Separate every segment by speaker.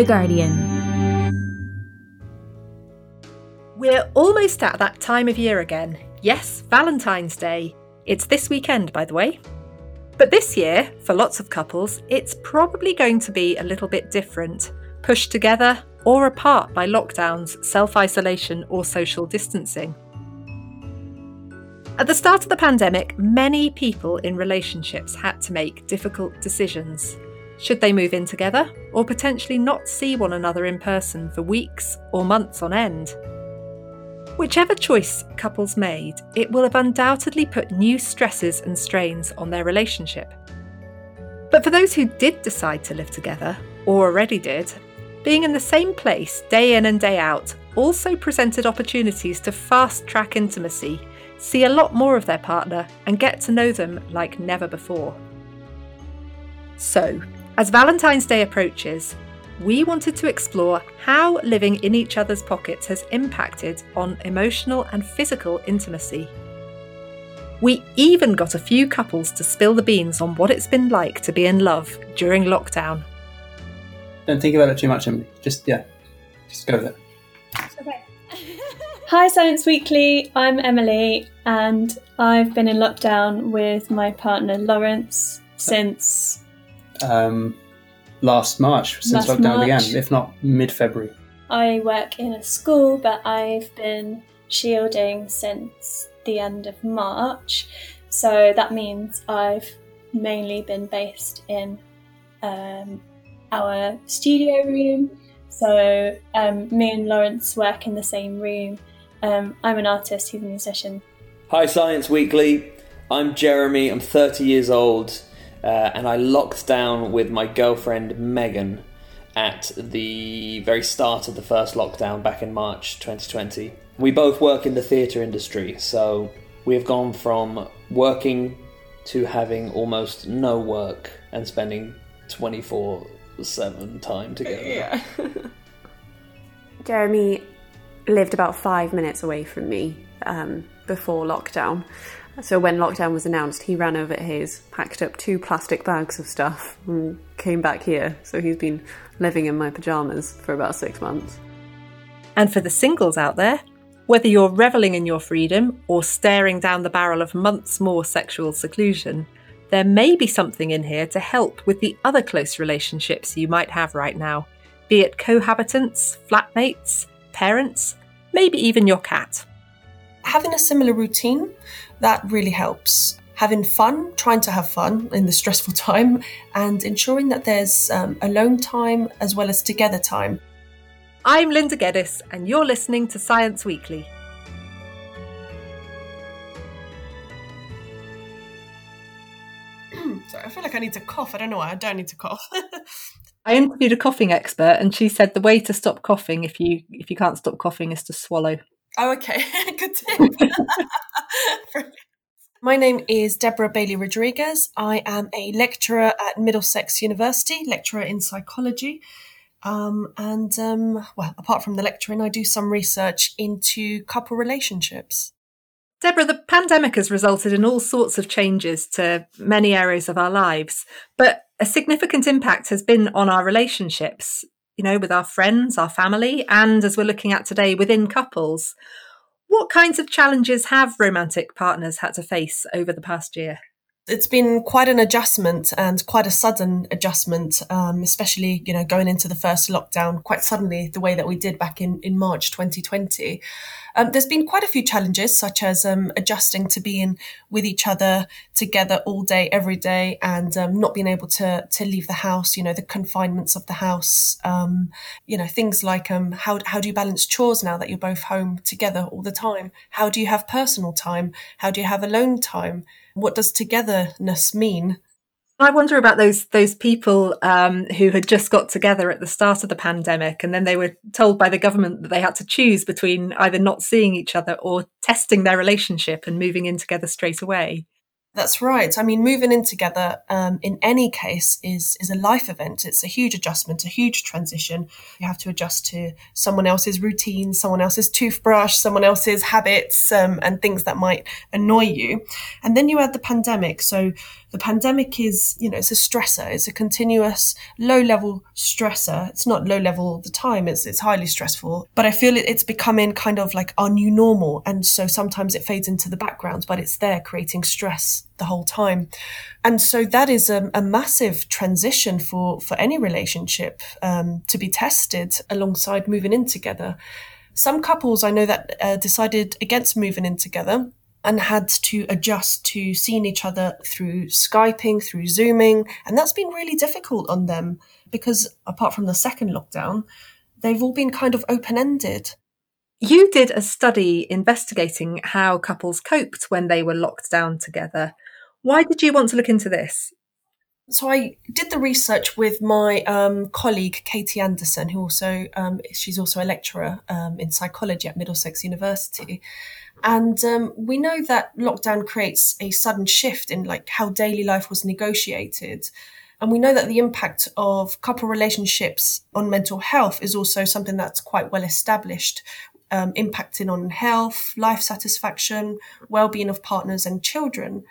Speaker 1: The Guardian.
Speaker 2: We're almost at that time of year again. Yes, Valentine's Day. It's this weekend, by the way. But this year, for lots of couples, it's probably going to be a little bit different, pushed together or apart by lockdowns, self isolation, or social distancing. At the start of the pandemic, many people in relationships had to make difficult decisions. Should they move in together, or potentially not see one another in person for weeks or months on end? Whichever choice couples made, it will have undoubtedly put new stresses and strains on their relationship. But for those who did decide to live together, or already did, being in the same place day in and day out also presented opportunities to fast track intimacy, see a lot more of their partner, and get to know them like never before. So, as Valentine's Day approaches, we wanted to explore how living in each other's pockets has impacted on emotional and physical intimacy. We even got a few couples to spill the beans on what it's been like to be in love during lockdown.
Speaker 3: Don't think about it too much, Emily. Just, yeah, just go with it.
Speaker 4: Okay. Hi, Science Weekly. I'm Emily, and I've been in lockdown with my partner Lawrence since.
Speaker 3: Um, last March, since
Speaker 4: Last
Speaker 3: lockdown
Speaker 4: March.
Speaker 3: began, if not mid February.
Speaker 4: I work in a school, but I've been shielding since the end of March. So that means I've mainly been based in um, our studio room. So um, me and Lawrence work in the same room. Um, I'm an artist, he's a musician.
Speaker 5: Hi, Science Weekly. I'm Jeremy. I'm 30 years old, uh, and I locked down with my girlfriend Megan at the very start of the first lockdown back in March 2020. We both work in the theatre industry, so we have gone from working to having almost no work and spending 24 7 time together. Yeah.
Speaker 6: Jeremy lived about five minutes away from me um, before lockdown. So when lockdown was announced, he ran over to his, packed up two plastic bags of stuff, and came back here. So he's been living in my pajamas for about six months.
Speaker 2: And for the singles out there, whether you're reveling in your freedom or staring down the barrel of months more sexual seclusion, there may be something in here to help with the other close relationships you might have right now, be it cohabitants, flatmates, parents, maybe even your cat.
Speaker 7: having a similar routine that really helps having fun trying to have fun in the stressful time and ensuring that there's um, alone time as well as together time
Speaker 2: I'm Linda Geddes, and you're listening to Science Weekly.
Speaker 7: sorry i feel like i need to cough i don't know why i don't need to cough
Speaker 2: I interviewed a coughing expert, and she said the way to stop coughing, if you if you can't stop coughing, is to swallow.
Speaker 7: oh okay good tip Brilliant. my name is deborah bailey rodriguez. I am a lecturer at middlesex university lecturer in psychology. Um, and um, well apart from the lecturing i do some research into couple relationships.
Speaker 2: Deborah, the pandemic has resulted in all sorts of changes to many areas of our lives, but a significant impact has been on our relationships, you know, with our friends, our family, and as we're looking at today, within couples. What kinds of challenges have romantic partners had to face over the past year?
Speaker 7: It's been quite an adjustment and quite a sudden adjustment, um, especially you know going into the first lockdown quite suddenly the way that we did back in in March 2020. Um, there's been quite a few challenges, such as um, adjusting to being with each other together all day, every day, and um, not being able to to leave the house. You know, the confinements of the house. Um, you know, things like um, how how do you balance chores now that you're both home together all the time? How do you have personal time? How do you have alone time? What does togetherness mean?
Speaker 2: I wonder about those those people um, who had just got together at the start of the pandemic, and then they were told by the government that they had to choose between either not seeing each other or testing their relationship and moving in together straight away.
Speaker 7: That's right. I mean, moving in together um, in any case is is a life event. It's a huge adjustment, a huge transition. You have to adjust to someone else's routine, someone else's toothbrush, someone else's habits, um, and things that might annoy you. And then you add the pandemic. So the pandemic is, you know, it's a stressor. It's a continuous low level stressor. It's not low level all the time. It's, it's highly stressful, but I feel it, it's becoming kind of like our new normal. And so sometimes it fades into the background, but it's there creating stress the whole time. And so that is a, a massive transition for, for any relationship um, to be tested alongside moving in together. Some couples I know that uh, decided against moving in together and had to adjust to seeing each other through Skyping, through Zooming. And that's been really difficult on them because, apart from the second lockdown, they've all been kind of open ended.
Speaker 2: You did a study investigating how couples coped when they were locked down together. Why did you want to look into this?
Speaker 7: So I did the research with my um, colleague Katie Anderson, who also um, she's also a lecturer um, in psychology at Middlesex University, and um, we know that lockdown creates a sudden shift in like how daily life was negotiated, and we know that the impact of couple relationships on mental health is also something that's quite well established. Um, impacting on health, life satisfaction, well-being of partners and children.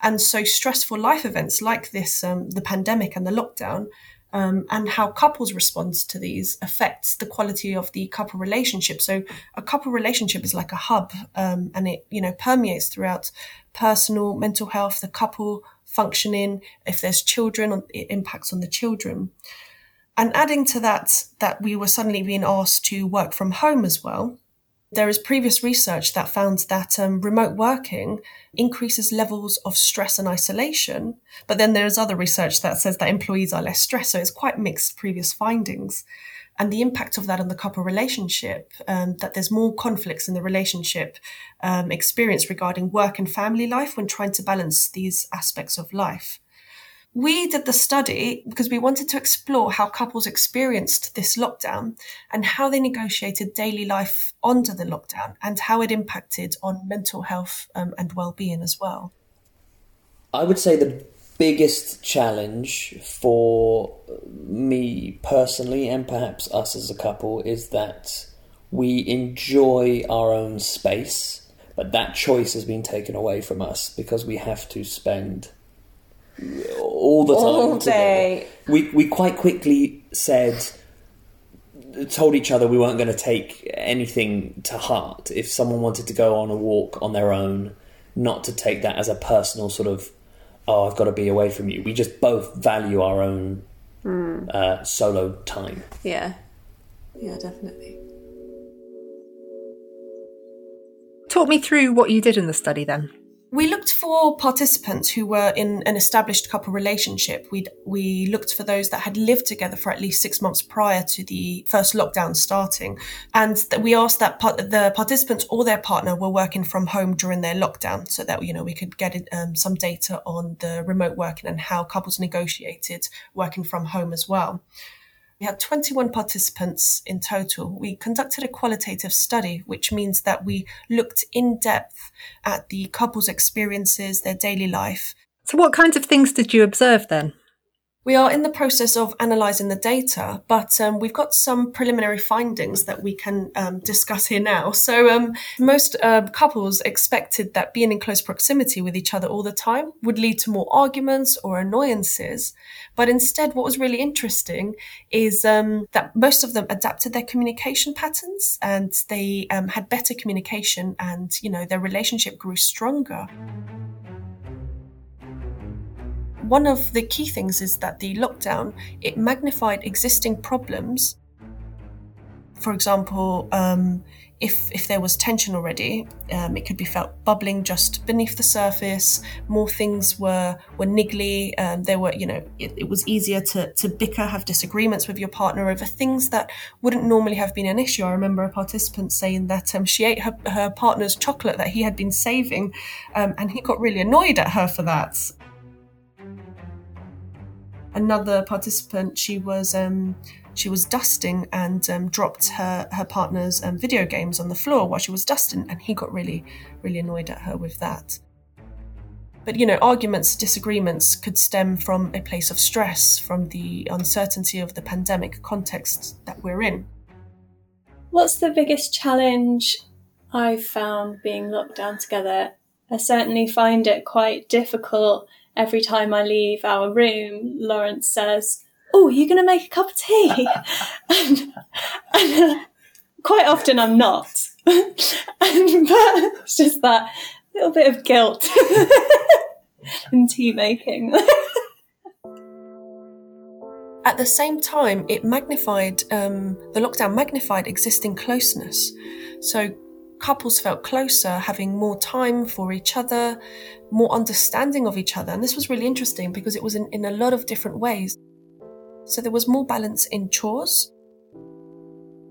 Speaker 7: And so stressful life events like this, um, the pandemic and the lockdown, um, and how couples respond to these affects the quality of the couple relationship. So a couple relationship is like a hub, um, and it you know permeates throughout personal, mental health, the couple functioning. If there's children, it impacts on the children. And adding to that, that we were suddenly being asked to work from home as well. There is previous research that found that um, remote working increases levels of stress and isolation, but then there is other research that says that employees are less stressed. So it's quite mixed previous findings. And the impact of that on the couple relationship, um, that there's more conflicts in the relationship um, experience regarding work and family life when trying to balance these aspects of life. We did the study because we wanted to explore how couples experienced this lockdown and how they negotiated daily life under the lockdown and how it impacted on mental health um, and well-being as well.
Speaker 5: I would say the biggest challenge for me personally and perhaps us as a couple is that we enjoy our own space, but that choice has been taken away from us because we have to spend all the time.
Speaker 6: All day.
Speaker 5: Together. We we quite quickly said told each other we weren't going to take anything to heart if someone wanted to go on a walk on their own not to take that as a personal sort of oh i've got to be away from you we just both value our own mm. uh, solo time
Speaker 6: yeah yeah definitely
Speaker 2: talk me through what you did in the study then
Speaker 7: we looked for participants who were in an established couple relationship. We we looked for those that had lived together for at least six months prior to the first lockdown starting, and we asked that part, the participants or their partner were working from home during their lockdown, so that you know we could get um, some data on the remote working and how couples negotiated working from home as well. We had 21 participants in total. We conducted a qualitative study, which means that we looked in depth at the couple's experiences, their daily life.
Speaker 2: So, what kinds of things did you observe then?
Speaker 7: We are in the process of analysing the data, but um, we've got some preliminary findings that we can um, discuss here now. So, um, most uh, couples expected that being in close proximity with each other all the time would lead to more arguments or annoyances. But instead, what was really interesting is um, that most of them adapted their communication patterns and they um, had better communication and, you know, their relationship grew stronger one of the key things is that the lockdown it magnified existing problems. For example, um, if if there was tension already, um, it could be felt bubbling just beneath the surface. More things were were niggly. Um, there were, you know, it, it, was easier to to bicker, have disagreements with your partner over things that wouldn't normally have been an issue. I remember a participant saying that um, she ate her, her partner's chocolate that he had been saving, um, and he got really annoyed at her for that another participant, she was um, she was dusting and um, dropped her her partner's um, video games on the floor while she was dusting, and he got really really annoyed at her with that. But you know, arguments, disagreements could stem from a place of stress, from the uncertainty of the pandemic context that we're in.
Speaker 4: What's the biggest challenge I've found being locked down together? I certainly find it quite difficult every time I leave our room, Lawrence says, Oh, you're you going to make a cup of tea? and, and uh, quite often I'm not. and, but it's just that little bit of guilt in tea making.
Speaker 7: At the same time, it magnified, um, the lockdown magnified existing closeness. So couples felt closer, having more time for each other, more understanding of each other. And this was really interesting because it was in, in a lot of different ways. So there was more balance in chores.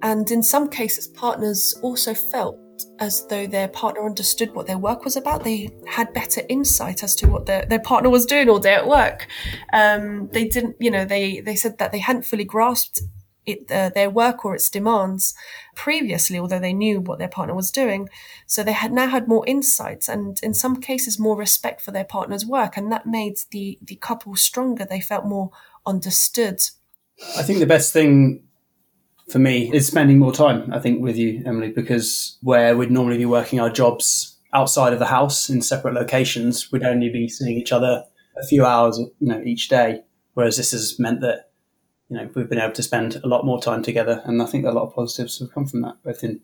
Speaker 7: And in some cases, partners also felt as though their partner understood what their work was about. They had better insight as to what their, their partner was doing all day at work. Um, they didn't, you know, they, they said that they hadn't fully grasped it, uh, their work or its demands previously, although they knew what their partner was doing. So they had now had more insights and in some cases more respect for their partner's work. And that made the, the couple stronger. They felt more understood.
Speaker 3: I think the best thing for me is spending more time, I think, with you, Emily, because where we'd normally be working our jobs outside of the house in separate locations, we'd only be seeing each other a few hours, you know, each day. Whereas this has meant that, you know, we've been able to spend a lot more time together. And I think a lot of positives have come from that, both in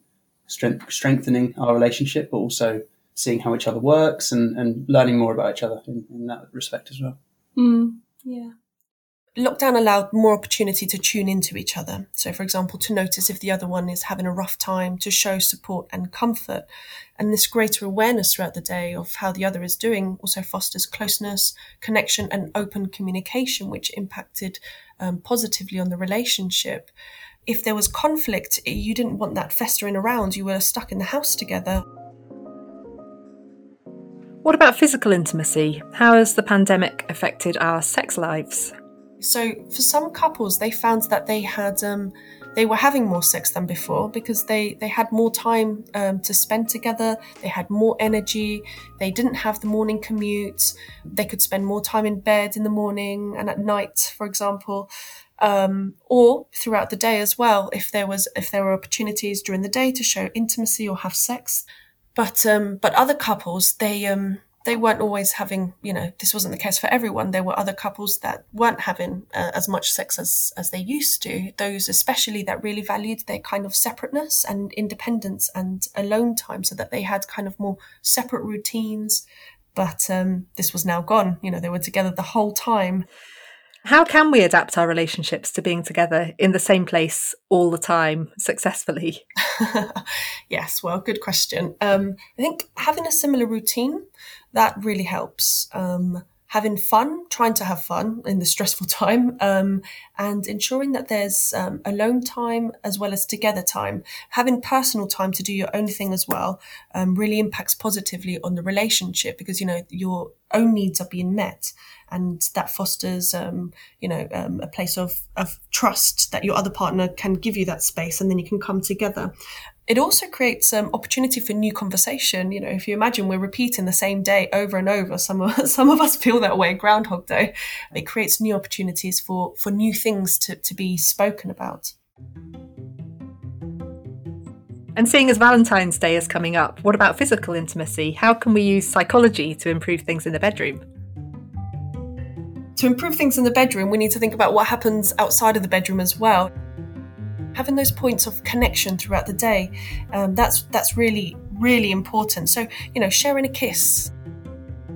Speaker 3: strength, strengthening our relationship, but also seeing how each other works and, and learning more about each other in, in that respect as well.
Speaker 4: Mm, yeah
Speaker 7: lockdown allowed more opportunity to tune into each other. So, for example, to notice if the other one is having a rough time, to show support and comfort. And this greater awareness throughout the day of how the other is doing also fosters closeness, connection, and open communication, which impacted um, positively on the relationship. If there was conflict, you didn't want that festering around. You were stuck in the house together.
Speaker 2: What about physical intimacy? How has the pandemic affected our sex lives?
Speaker 7: So for some couples, they found that they had um, they were having more sex than before because they they had more time um, to spend together. They had more energy. They didn't have the morning commute. They could spend more time in bed in the morning and at night, for example. Um, or throughout the day as well, if there was if there were opportunities during the day to show intimacy or have sex. But um, but other couples they um, they weren't always having, you know, this wasn't the case for everyone. There were other couples that weren't having uh, as much sex as, as they used to. Those, especially, that really valued their kind of separateness and independence and alone time so that they had kind of more separate routines. But um, this was now gone. You know, they were together the whole time.
Speaker 2: How can we adapt our relationships to being together in the same place all the time successfully?
Speaker 7: yes, well, good question. Um, I think having a similar routine that really helps. Um, having fun, trying to have fun in the stressful time, um, and ensuring that there's um, alone time as well as together time. Having personal time to do your own thing as well um, really impacts positively on the relationship because you know your own needs are being met, and that fosters um, you know um, a place of of trust that your other partner can give you that space, and then you can come together it also creates um, opportunity for new conversation. You know, if you imagine we're repeating the same day over and over, some of some of us feel that way. Groundhog Day. It creates new opportunities for for new things to to be spoken about.
Speaker 2: And seeing as Valentine's Day is coming up, what about physical intimacy? How can we use psychology to improve things in the bedroom?
Speaker 7: To improve things in the bedroom, we need to think about what happens outside of the bedroom as well having those points of connection throughout the day um, that's that's really really important so you know sharing a kiss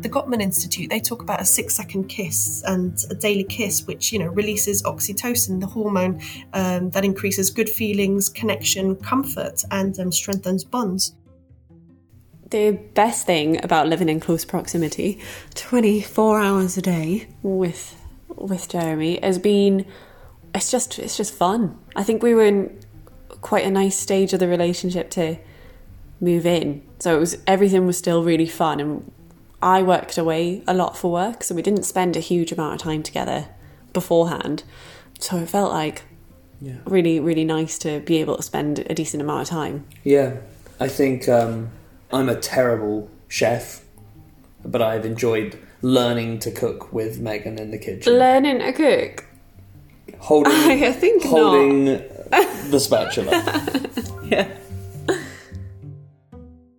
Speaker 7: the Gottman Institute, they talk about a six second kiss and a daily kiss, which, you know, releases oxytocin, the hormone um, that increases good feelings, connection, comfort, and um, strengthens bonds.
Speaker 6: The best thing about living in close proximity, 24 hours a day with with Jeremy, has been it's just it's just fun. I think we were in quite a nice stage of the relationship to move in. So it was everything was still really fun and I worked away a lot for work, so we didn't spend a huge amount of time together beforehand. So it felt like yeah. really, really nice to be able to spend a decent amount of time.
Speaker 5: Yeah, I think um, I'm a terrible chef, but I've enjoyed learning to cook with Megan in the kitchen.
Speaker 6: Learning to cook
Speaker 5: holding
Speaker 6: I think
Speaker 5: holding the spatula.
Speaker 6: yeah.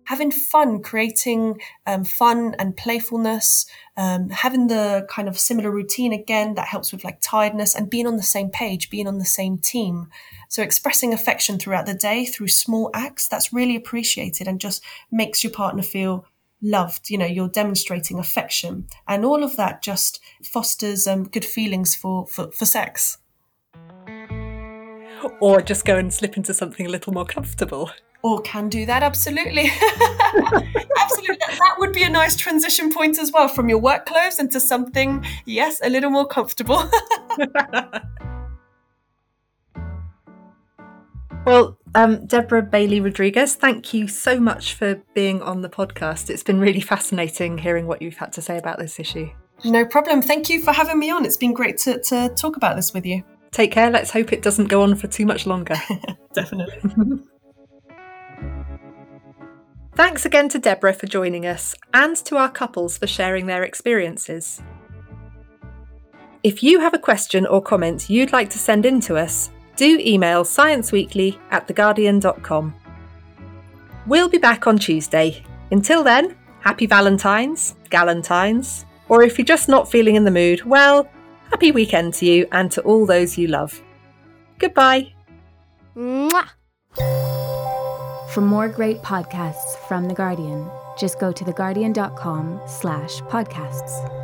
Speaker 7: having fun, creating um, fun and playfulness, um, having the kind of similar routine again that helps with like tiredness and being on the same page, being on the same team. So expressing affection throughout the day through small acts, that's really appreciated and just makes your partner feel loved. You know, you're demonstrating affection and all of that just fosters um, good feelings for, for, for sex.
Speaker 2: Or just go and slip into something a little more comfortable.
Speaker 7: Or can do that, absolutely. absolutely. That would be a nice transition point as well from your work clothes into something, yes, a little more comfortable.
Speaker 2: well, um, Deborah Bailey Rodriguez, thank you so much for being on the podcast. It's been really fascinating hearing what you've had to say about this issue.
Speaker 7: No problem. Thank you for having me on. It's been great to, to talk about this with you.
Speaker 2: Take care. Let's hope it doesn't go on for too much longer.
Speaker 7: Definitely.
Speaker 2: Thanks again to Deborah for joining us and to our couples for sharing their experiences. If you have a question or comment you'd like to send in to us, do email scienceweekly at theguardian.com. We'll be back on Tuesday. Until then, happy Valentine's, Galentine's, or if you're just not feeling in the mood, well, happy weekend to you and to all those you love. Goodbye. Mwah.
Speaker 1: For more great podcasts from The Guardian, just go to theguardian.com slash podcasts.